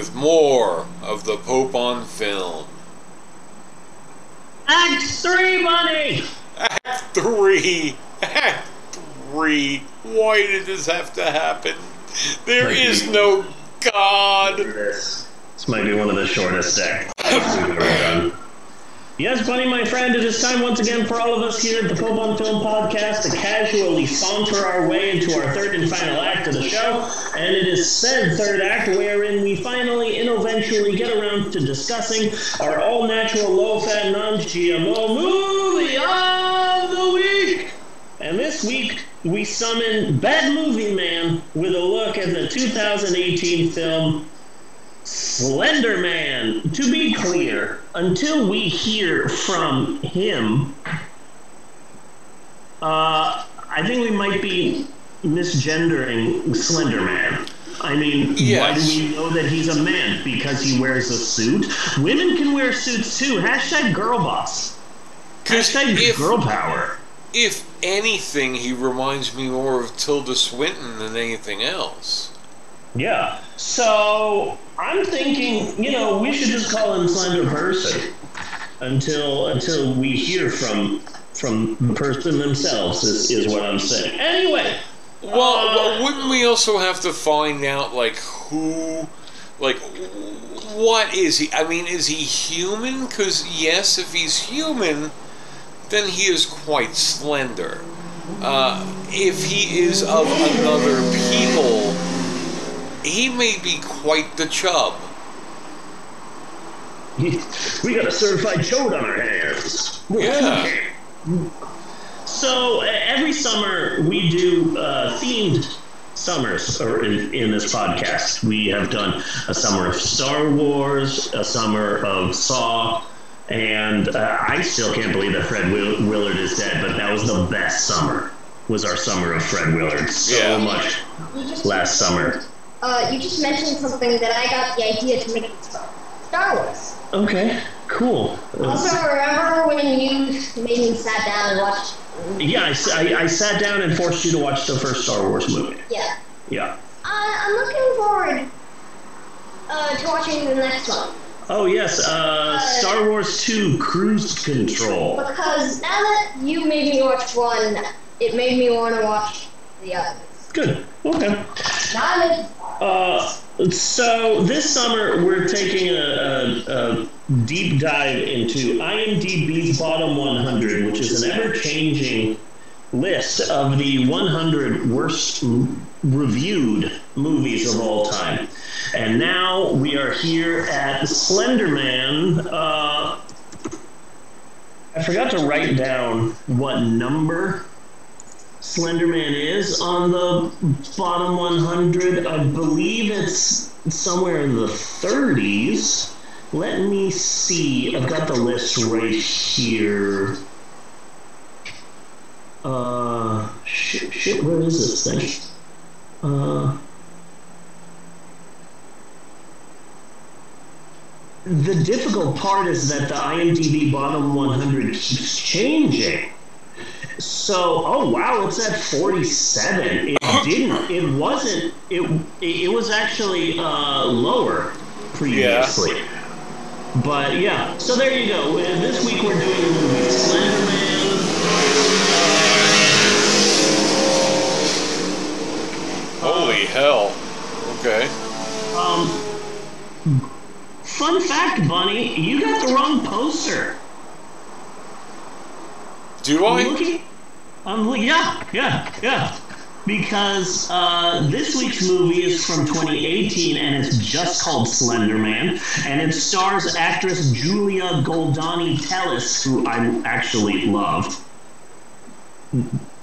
with more of the Pope on film. Act three, money. Act three. Act three. Why did this have to happen? There is no God. This, this might be one of the shortest acts we've ever done. Yes, Bunny, my friend, it is time once again for all of us here at the Pope on Film podcast to casually saunter our way into our third and final act of the show. And it is said third act wherein we finally and eventually get around to discussing our all natural, low fat, non GMO movie of the week. And this week, we summon Bad Movie Man with a look at the 2018 film Slender Man. To be clear, until we hear from him, uh, I think we might be misgendering Slender Man. I mean, Yes. why do we know that he's a man? Because he wears a suit? Women can wear suits too. Hashtag girl boss. Hashtag if, girl power. if anything, he reminds me more of Tilda Swinton than anything else. Yeah. So I'm thinking, you know, we should just call him Slender Person until until we hear from from the person themselves. Is, is what I'm saying. Anyway. Well, Uh, well, wouldn't we also have to find out, like, who, like, what is he? I mean, is he human? Because, yes, if he's human, then he is quite slender. Uh, if he is of another people, he may be quite the chub. we got a certified chode on our hands. Yeah. So uh, every summer we do uh, themed summers or in, in this podcast. We have done a summer of Star Wars, a summer of Saw, and uh, I still can't believe that Fred Will- Willard is dead. But that was the best summer. Was our summer of Fred Willard so Yeah. much last summer? Uh, you just mentioned something that I got the idea to make Star Wars. Okay, cool. Uh, Also, remember when you made me sat down and watched? yeah, I I sat down and forced you to watch the first Star Wars movie. Yeah. Yeah. Uh, I'm looking forward uh, to watching the next one Oh yes, uh, Star Wars Two: Cruise Control. because now that you made me watch one, it made me want to watch the others. Good. Okay. As Uh, so this summer we're taking a, a, a deep dive into IMDb's bottom 100, which is an ever-changing list of the 100 worst reviewed movies of all time. And now we are here at Slender Man. Uh, I forgot to write down what number Slenderman is on the bottom 100. I believe it's somewhere in the 30s. Let me see. I've got the list right here. Uh, shit, shit where is this thing? Uh, the difficult part is that the IMDb bottom 100 keeps changing. So, oh wow, it's at 47. It didn't. It wasn't. It it was actually uh, lower previously. Yeah. But yeah, so there you go. Uh, This week we're doing the movie Slender Man. Holy hell. Okay. Um, fun fact, Bunny, you got the wrong poster. Do I? looking. I'm yeah, yeah, yeah. Because uh, this week's movie is from 2018 and it's just called Slender Man, and it stars actress Julia Goldani Telles, who I actually love.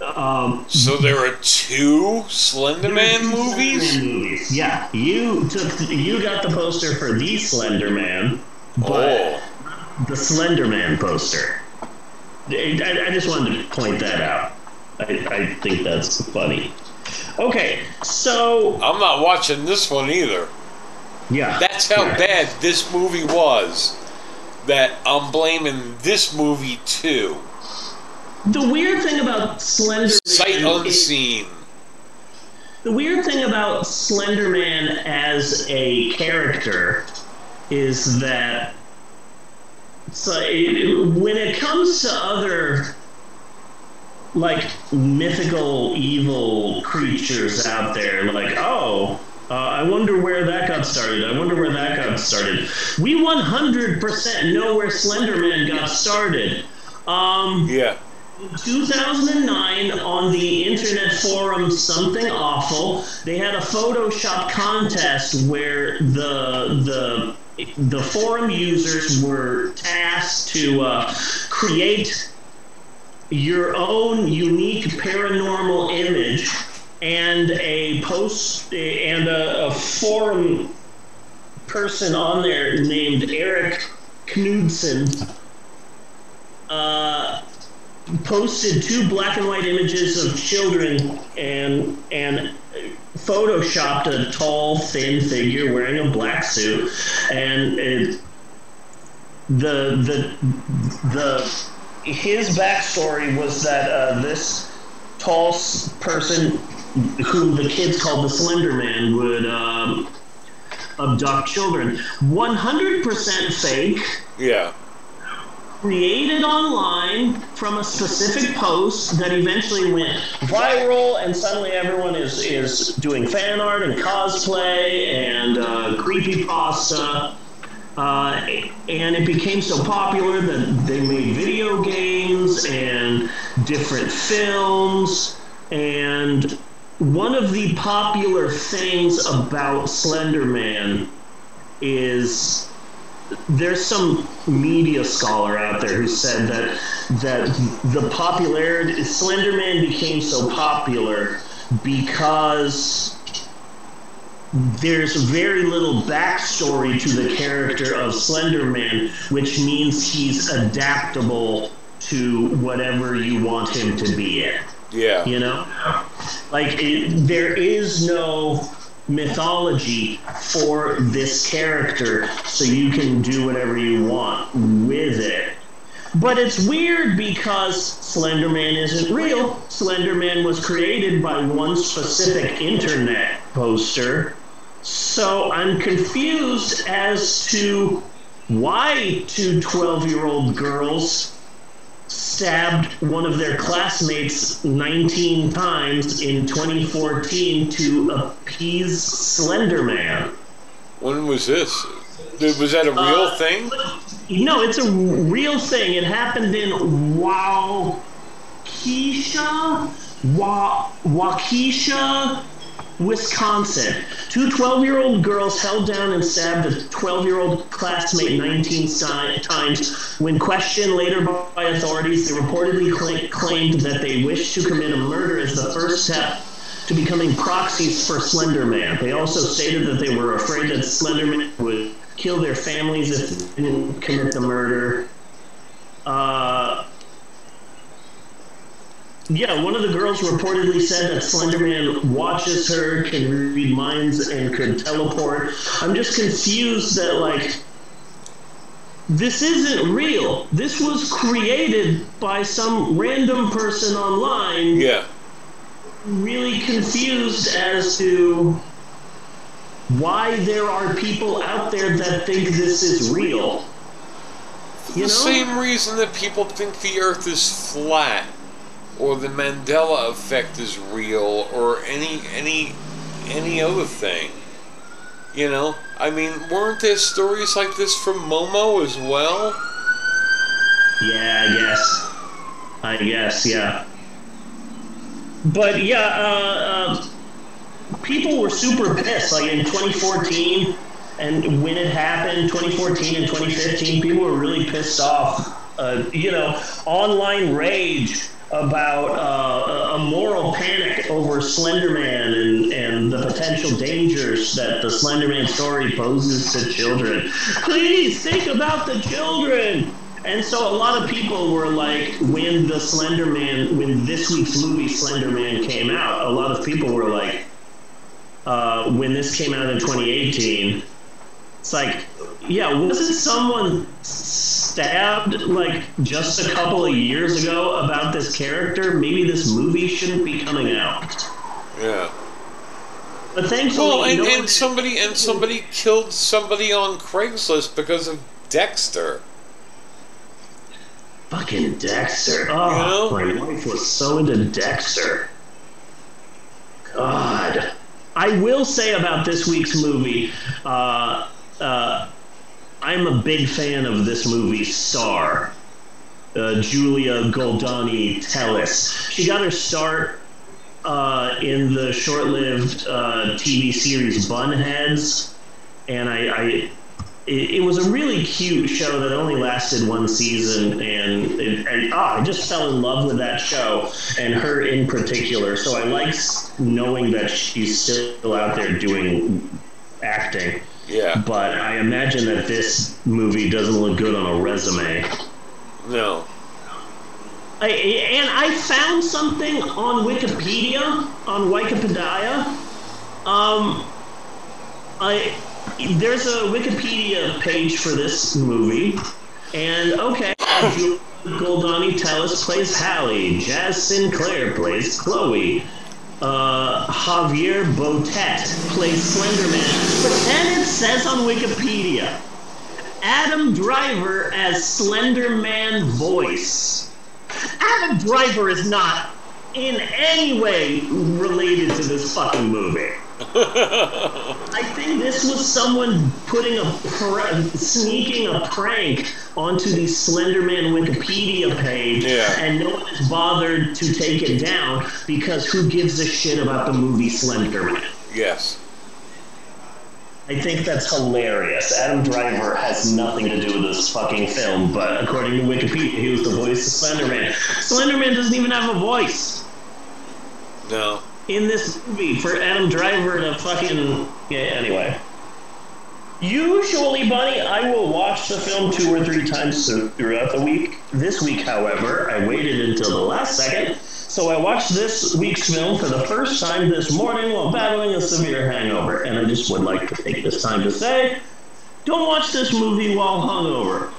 Um, So there are two Slender Man Slender movies? Man movies. Yeah, you took you got the poster for the Slender Man, but Oh. the Slender Man poster. I- I just wanted to point that out. I, I think that's funny. Okay, so I'm not watching this one either. yeah, That's how Yeah. bad this movie was. That I'm blaming this movie too. The weird thing about Slender Sight Man is- unseen. the weird thing about Slender Man as a character is that so it, when it comes to other like mythical evil creatures out there, like oh, uh, I wonder where that got started. I wonder where that got started. We 100% know where Slenderman got started. Um, Yeah. in 2009, on the internet forum Something Awful, they had a Photoshop contest where the the the forum users were tasked to uh, create your own unique paranormal image and a post and a, a forum person on there named Eric Knudsen uh, posted two black and white images of children and and photoshopped a tall, thin figure wearing a black suit, and the the the his backstory was that uh, this tall person, who the kids called the Slender Man, would um, abduct children. One hundred percent fake Yeah. created online from a specific post that eventually went viral, and suddenly everyone is is doing fan art and cosplay and uh, creepy pasta. Uh, and it became so popular that they made video games and different films. And one of the popular things about Slender Man is there's some media scholar out there who said that that the popularity Slenderman became so popular because there's very little backstory to the character of Slenderman, which means he's adaptable to whatever you want him to be in. Yeah. You know, like it, there is no mythology for this character, so you can do whatever you want with it. But it's weird because Slenderman isn't real. Slenderman was created by one specific internet poster. So I'm confused as to why two 12 year old girls stabbed one of their classmates 19 times in 2014 to appease Slenderman. When was this? Was that a real Uh, thing? You know, it's a real thing. It happened in Waukesha, Wa- Waukesha, Wisconsin. Two 12 year old girls held down and stabbed a 12 year old classmate 19 si- times. When questioned later by authorities, they reportedly cla- claimed that they wished to commit a murder as the first step to becoming proxies for Slenderman. They also stated that they were afraid that Slenderman would kill their families if they didn't commit the murder. Uh, yeah, one of the girls reportedly said that Slenderman watches her, can read minds, and could teleport. I'm just confused that, like, this isn't real. This was created by some random person online Yeah. really confused as to why there are people out there that think this is real. You the know? same reason that people think the Earth is flat, or the Mandela effect is real, or any any any other thing. You know, I mean, weren't there stories like this from Momo as well? Yeah, I guess. I guess, yeah. But yeah, uh, uh, people were super pissed. Like in 2014, and when it happened, 2014 and 2015, people were really pissed off. Uh, you know, online rage about uh, a- moral panic over Slenderman and, and the potential dangers that the Slenderman story poses to children. Please think about the children. And so a lot of people were like, when the Slender Man, when this week's movie Slender Man came out, a lot of people were like, uh, when this came out in 2018, it's like, yeah, wasn't someone stabbed like just a couple of years ago about this character? Maybe this movie shouldn't be coming out. Yeah. But thankfully, Well, and, no and somebody and somebody killed somebody on Craigslist because of Dexter. Fucking Dexter. Oh, You know? my wife was so into Dexter. God. I will say about this week's movie, uh, uh, I'm a big fan of this movie's star, uh, Julia Goldani Telles. She got her start uh, in the short-lived uh, TV series Bunheads, and I, I it, it was a really cute show that only lasted one season, and it, and ah, I just fell in love with that show and her in particular. So I like knowing that she's still out there doing acting. Yeah. But I imagine that this movie doesn't look good on a resume. No. I, and I found something on Wikipedia, on Wikipedia. Um, I there's a Wikipedia page for this movie, and okay, Julia Goldani Telles plays Hallie, Jazz Sinclair plays Chloe, uh, Javier Botet plays Slenderman, but then it says on Wikipedia, Adam Driver as Slenderman voice. Adam Driver is not in any way related to this fucking movie. I this was someone putting a pr- sneaking a prank onto the Slenderman Wikipedia page, Yeah. and no one has bothered to take it down because who gives a shit about the movie Slenderman? Yes. I think that's hilarious. Adam Driver has nothing to do with this fucking film, but according to Wikipedia, he was the voice of Slenderman. Slenderman doesn't even have a voice No. In this movie for Adam Driver to fucking. Yeah, anyway. Usually, Bunny, I will watch the film two or three times throughout the week. This week, however, I waited until the last second, so I watched this week's film for the first time this morning while battling a severe hangover. And I just would like to take this time to say don't watch this movie while hungover.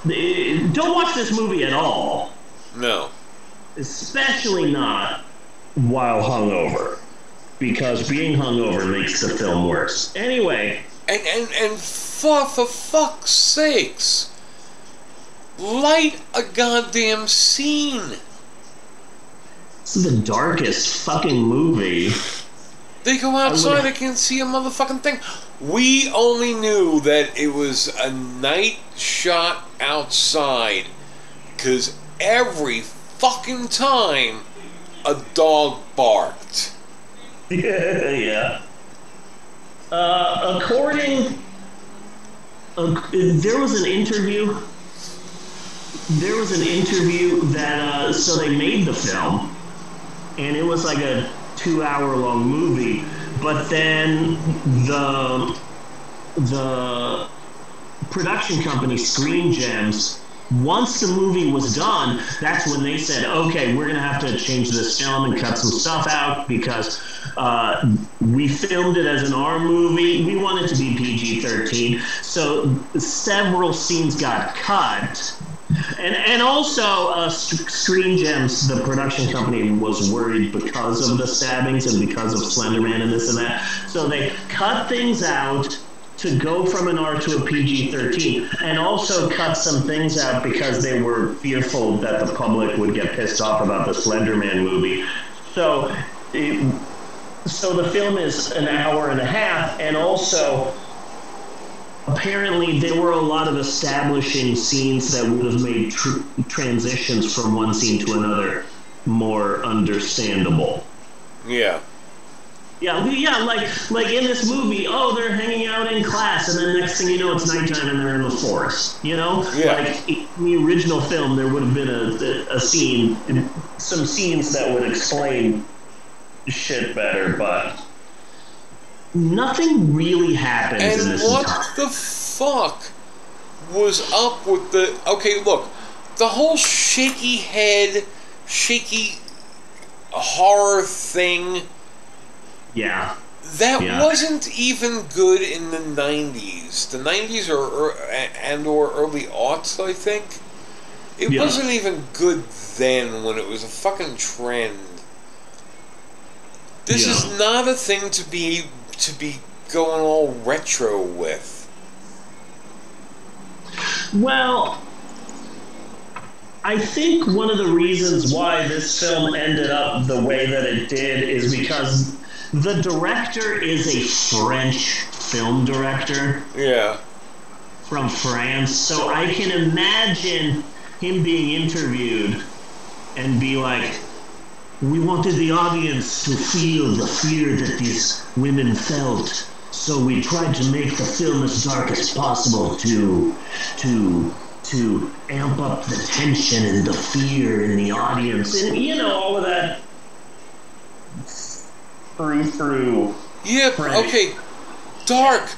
Don't watch this movie at all No. especially not while hungover, because being hungover makes the film worse. Anyway, And and and for for fuck's sakes, light a goddamn scene. this is the darkest fucking movie. They go outside, would- they can see a motherfucking thing. We only knew that it was a night shot outside because every fucking time a dog barked. Yeah, yeah. Uh, according, uh, there was an interview. There was an interview that uh, so they made the film, and it was like a two-hour-long movie. But then the the production company Screen Gems once the movie was done, that's when they said, okay, we're going to have to change this film and cut some stuff out because uh, we filmed it as an R movie. We want it to be PG 13. So several scenes got cut. And, and also, uh, Screen Gems, the production company, was worried because of the stabbings and because of Slenderman and this and that. So they cut things out to go from an R to a PG 13 and also cut some things out because they were fearful that the public would get pissed off about the Slenderman movie. So, it, so the film is an hour and a half, and also apparently there were a lot of establishing scenes that would have made tr- transitions from one scene to another more understandable. Yeah. Yeah, yeah, like like in this movie, oh, they're hanging out in class, and then next thing you know, it's nighttime and they're in the forest. You know, Yeah. like in the original film, there would have been a, a scene, some scenes that would explain shit better, but nothing really happens in And this. what entire- the fuck was up with the. Okay, look. The whole shaky head, shaky horror thing, Yeah, that Yeah. wasn't even good in the 90s. The 90s or, or and or early aughts, I think. It Yeah. wasn't even good then when it was a fucking trend. This Yeah. is not a thing to be to be going all retro with? Well, I think one of the reasons why this film ended up the way that it did is because the director is a French film director Yeah. from France. So I can imagine him being interviewed and be like, we wanted the audience to feel the fear that these women felt. So we tried to make the film as dark as possible to to to amp up the tension and the fear in the audience and you know all of that through through Yeah, Right. okay. Dark.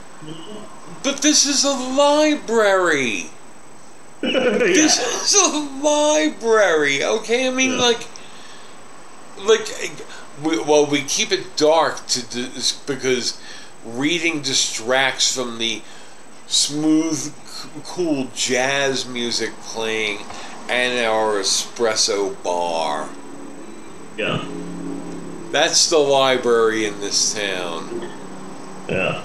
But this is a library. This is a library, okay? I mean, Yeah. like, like, we, well, we keep it dark to dis- because reading distracts from the smooth, c- cool jazz music playing and our espresso bar. yeah That's the library in this town. Yeah.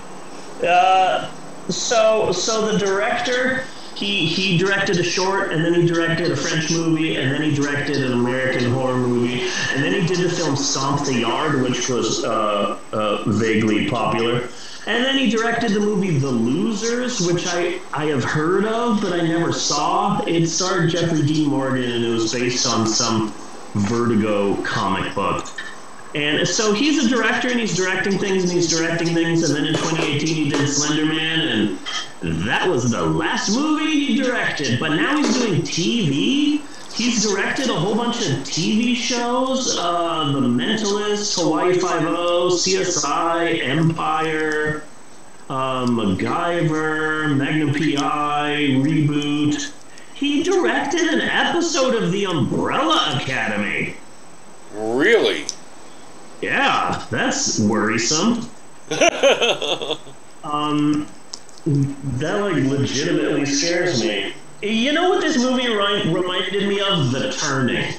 Uh, so so the director he he directed a short and then he directed a French movie and then he directed an American horror movie and then he did the film Stomp the Yard which was uh, uh, vaguely popular and then he directed the movie The Losers which I I have heard of but I never saw it starred Jeffrey Dean Morgan and it was based on some Vertigo comic book and so he's a director and he's directing things and he's directing things. And then in 2018 he did Slender Man, and that was the last movie he directed. But now he's doing TV. He's directed a whole bunch of TV shows uh, The Mentalist, Hawaii Five-O, CSI, Empire, uh, MacGyver, Magnum PI, Reboot. He directed an episode of The Umbrella Academy. Really? Yeah, that's worrisome. Um, that like legitimately scares me. You know what this movie ri- reminded me of? The Turning.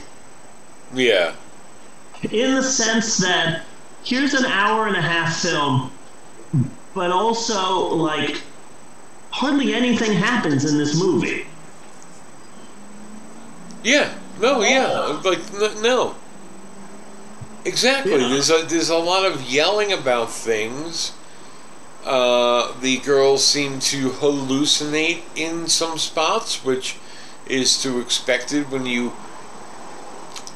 Yeah. In the sense that here's an hour and a half film, but also like hardly anything happens in this movie. Yeah. No. Yeah. Like no. Exactly. Yeah. There's a there's a lot of yelling about things. Uh, the girls seem to hallucinate in some spots, which is to expected when you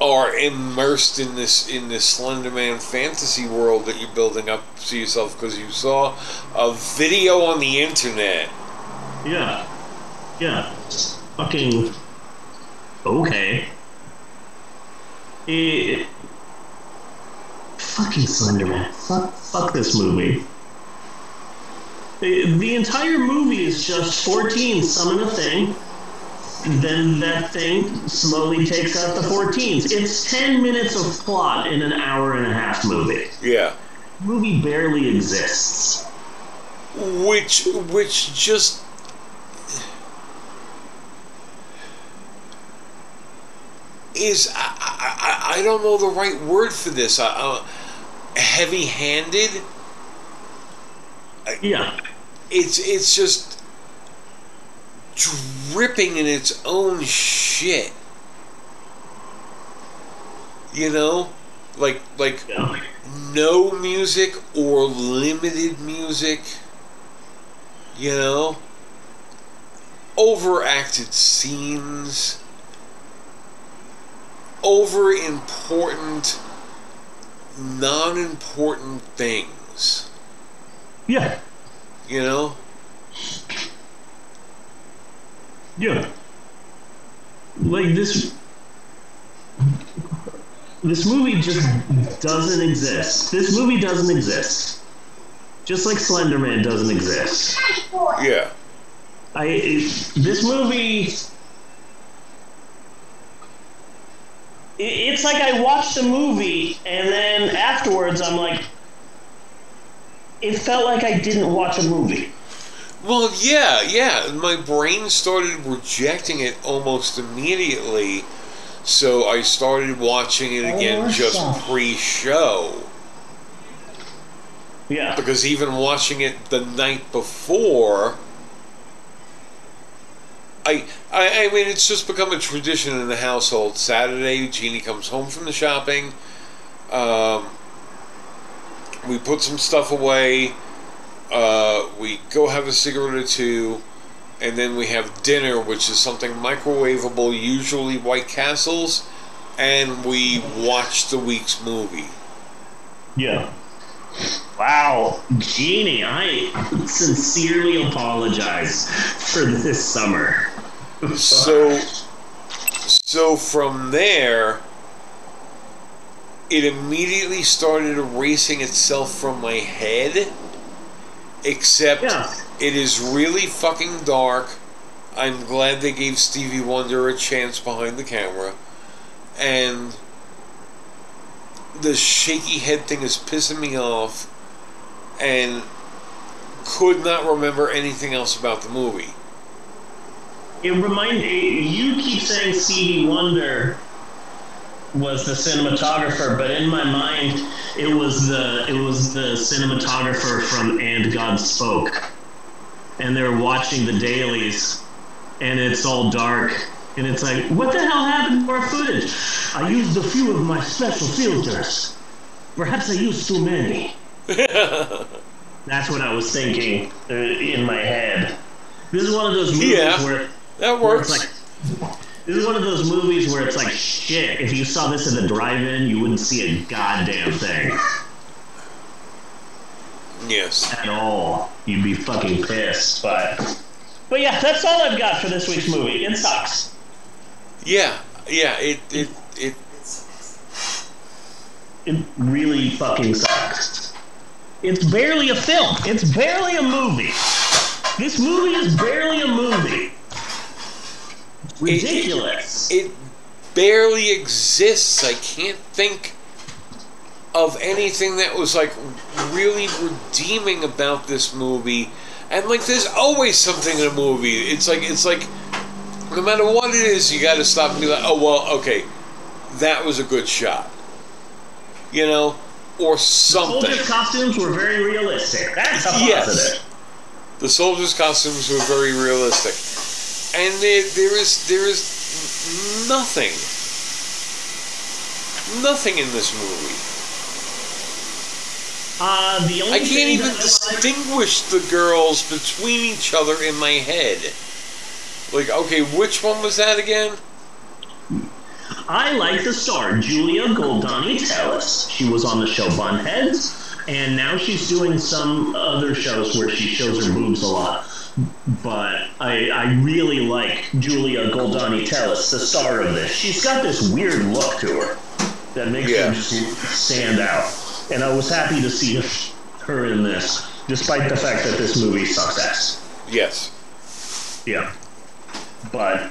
are immersed in this in this Slenderman fantasy world that you're building up to yourself because you saw a video on the internet. Yeah. Yeah. Fucking. Okay. Eh, fucking Slenderman. Fuck, fuck this movie. The, the entire movie is just 14 summon a thing, then that thing slowly takes out the 14s. It's 10 minutes of plot in an hour and a half movie. Yeah. movie barely exists. which which just is I, I, I- I don't know the right word for this uh, uh, heavy-handed Yeah. it's it's just dripping in its own shit you know like like Yeah. no music or limited music. You know? Overacted scenes. Over important, non important things. Yeah. You know? Yeah. Like this this movie just doesn't exist. This movie doesn't exist. Just like Slenderman doesn't exist. Yeah. I it, this movie it, it's like I watched a movie and then afterwards I'm like it felt like I didn't watch a movie. Well, yeah, yeah. My brain started rejecting it almost immediately, so I started watching it again just pre-show. Yeah. because even watching it the night before I, I I mean it's just become a tradition in the household. Saturday jeannie comes home from the shopping. Um, we put some stuff away. Uh, we go have a cigarette or two. And then we have dinner which is something microwavable usually white castles. And we watch the week's movie. Yeah. Wow, Jeannie, I sincerely apologize for this summer. So so from there it immediately started erasing itself from my head except Yeah. it is really fucking dark. I'm glad they gave stevie wonder a chance behind the camera. And the shaky head thing is pissing me off and could not remember anything else about the movie It remind you keep saying Stevie Wonder was the cinematographer, but in my mind, it was the it was the cinematographer from And God Spoke, and they're watching the dailies, and it's all dark, and it's like, what the hell happened to our footage? I used a few of my special filters. Perhaps I used too many. That's what I was thinking uh, in my head. This is one of those movies Yeah. where that it's works like this is one of those movies where it's like shit. If you saw this in the drive-in, you wouldn't see a goddamn thing yes at all. You'd be fucking pissed. But but yeah, that's all I've got for this week's movie. It sucks. Yeah, yeah, it it it It really fucking sucks. It's barely a film. It's barely a movie. This movie is barely a movie. Ridiculous. it barely exists. I can't think of anything that was like really redeeming about this movie. And like there's always something in a movie. It's like it's like no matter what it is, you gotta stop and be like, oh well, okay, that was a good shot. You know? Or something. The soldiers' costumes were very realistic. That's a Yes. The soldiers' costumes were very realistic, and there, there is there is nothing, nothing in this movie. Uh, the only I can't even distinguish the girls between each other in my head. Like, okay, which one was that again? I like the star, Julia Goldani Telles. She was on the show Bunheads, and now she's doing some other shows where she shows her boobs a lot. But I, I really like Julia Goldani Telles, the star of this. She's got this weird look to her that makes Yeah. her just stand out. And I was happy to see her in this, despite the fact that this movie sucks ass. Yes. Yeah. But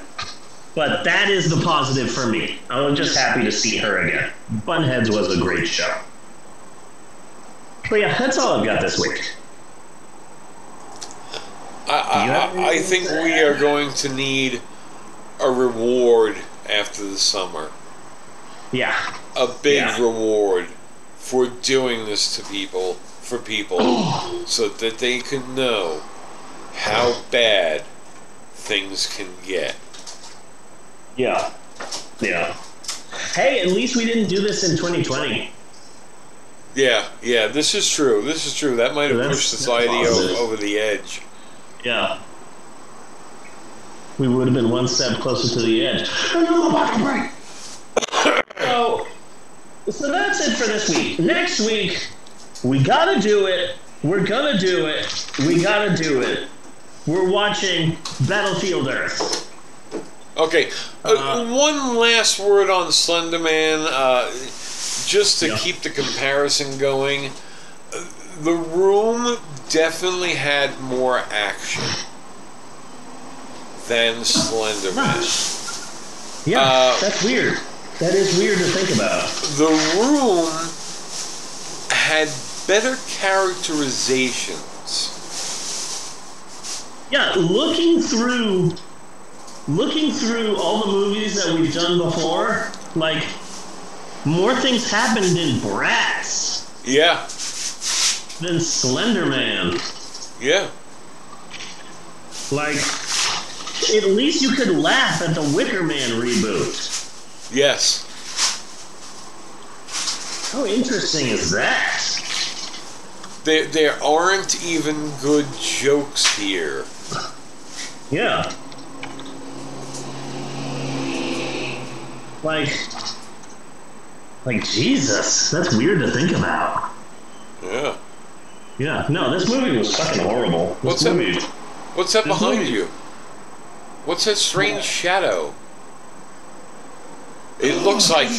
but that is the positive for me. I was just happy to see her again. Bunheads was a great show. But yeah, that's all I've got this week. I, I, I, I think we are going to need a reward after the summer. Yeah. A big Yeah. reward for doing this to people, for people, so that they can know how bad things can get. Yeah. Yeah. Hey, at least we didn't do this in 2020. Yeah, yeah, this is true. This is true. That might have That's- pushed society over, over the edge. Yeah. We would have been one step closer to the edge. So, so that's it for this week. Next week, we gotta do it. We're gonna do it. We gotta do it. We're watching Battlefield Earth. Okay, uh, Uh, one last word on Slender Man, uh, just to Yeah. keep the comparison going. The room definitely had more action than Slender Man. Yeah, Uh, that's weird. That is weird to think about. The room had better characterizations. Yeah, looking through looking through all the movies that we've done before, like more things happened in Bratz. Yeah, than Slenderman. Yeah. Like, at least you could laugh at the Wicker Man reboot. Yes. How interesting is that? There, there aren't even good jokes here. Yeah. Like, like Jesus, that's weird to think about. Yeah. Yeah, no, this movie was fucking horrible. This What's that? What's that behind movie- you? What's that strange shadow? It looks like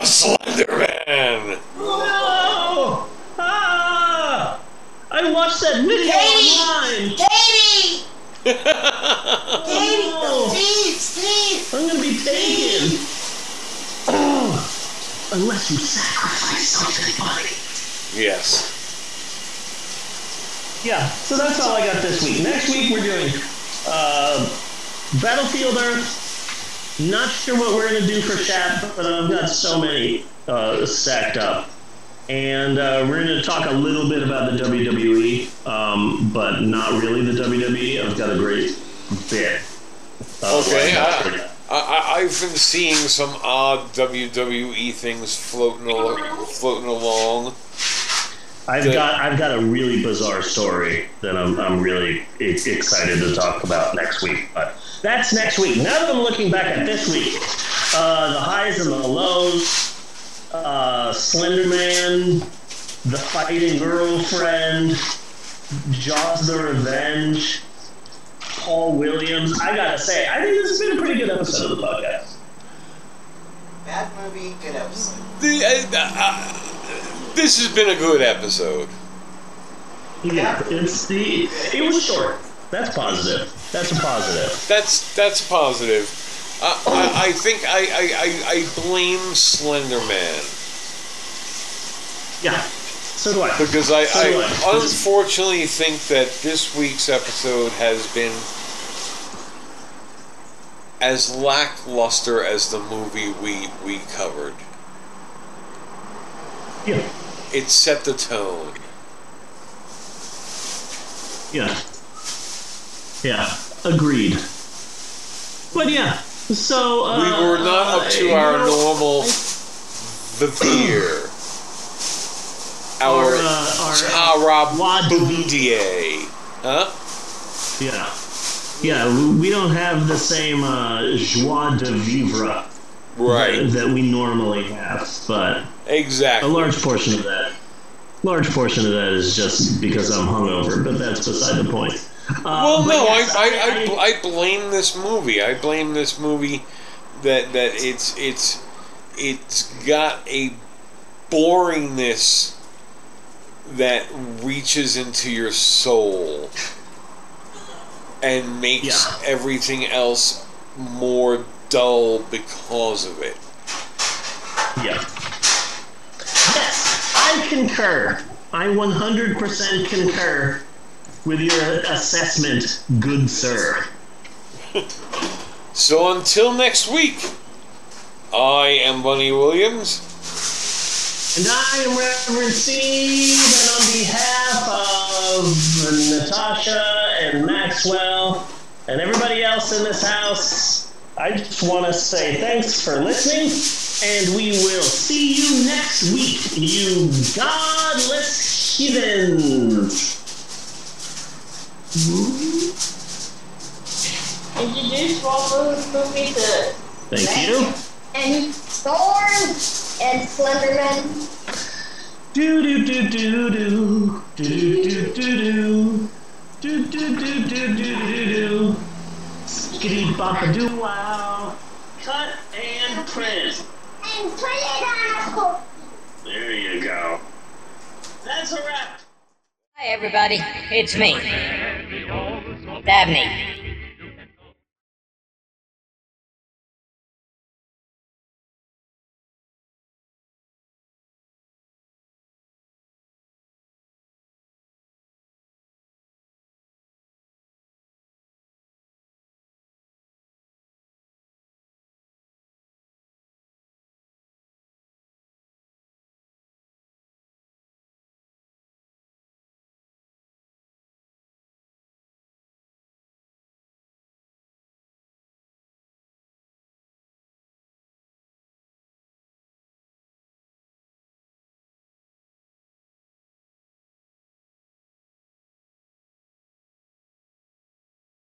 a Slender Man. No! Ah! I watched that video online. Katie! Katie! No. Steve! Steve! I'm gonna be taken. Unless you sacrifice something, buddy. Yes. Yeah, so that's all I got this week. Next week we're doing uh, Battlefield Earth. Not sure what we're gonna do for chat, but I've got so many uh, stacked up. And uh, we're going to talk a little bit about the WWE, um, but not really the WWE. I've got a great bit. Okay. Lined up for I, I've been seeing some odd WWE things floating al- floating along. I've got I've got a really bizarre story that I'm, I'm really excited to talk about next week. But that's next week. Now that I'm looking back at this week, uh, the highs and the lows, uh, Slender Man, the fighting girlfriend, Jaws the Revenge, Paul Williams. I gotta say, I think this has been a pretty good episode of the podcast. Bad movie, good episode. The, uh, uh, this has been a good episode. Yeah, it's the it was short. That's positive. That's a positive. That's that's positive. I, I, I think I, I, I, I blame Slender Man Yeah. So do I. because I, So do I unfortunately think that this week's episode has been as lackluster as the movie we we covered. Yeah. It set the tone. Yeah. Yeah. Agreed. But yeah. So uh, We were not up to you our normal Vivir. Our Our, uh, our, Tara Bundier. Huh? Yeah. Yeah, we- don't have the same uh, joie de vivre Right. that, that we normally have, but exactly a large portion of that, large portion of that is just because I'm hungover, but that's beside the point. Uh, Well, no, yes, I, I, I, I blame this movie. I blame this movie that that it's it's it's got a boringness that reaches into your soul and makes Yeah. everything else more dull because of it. Yeah. Yes, I concur. I 100% concur with your assessment, good sir. So until next week, I am Bunny Williams. And I am Reverend Steve, and on behalf of Natasha and Maxwell and everybody else in this house, I just want to say thanks for listening, and we will see you next week, you godless heathens. Introduce Walter movie to Thank you. and Thorn and Slenderman. Do do do do do do do do do do do do do do do do do. skitty boppa doo wow cut and print And put it on a book. there you go that's a wrap Hi, everybody. It's me, Dabney.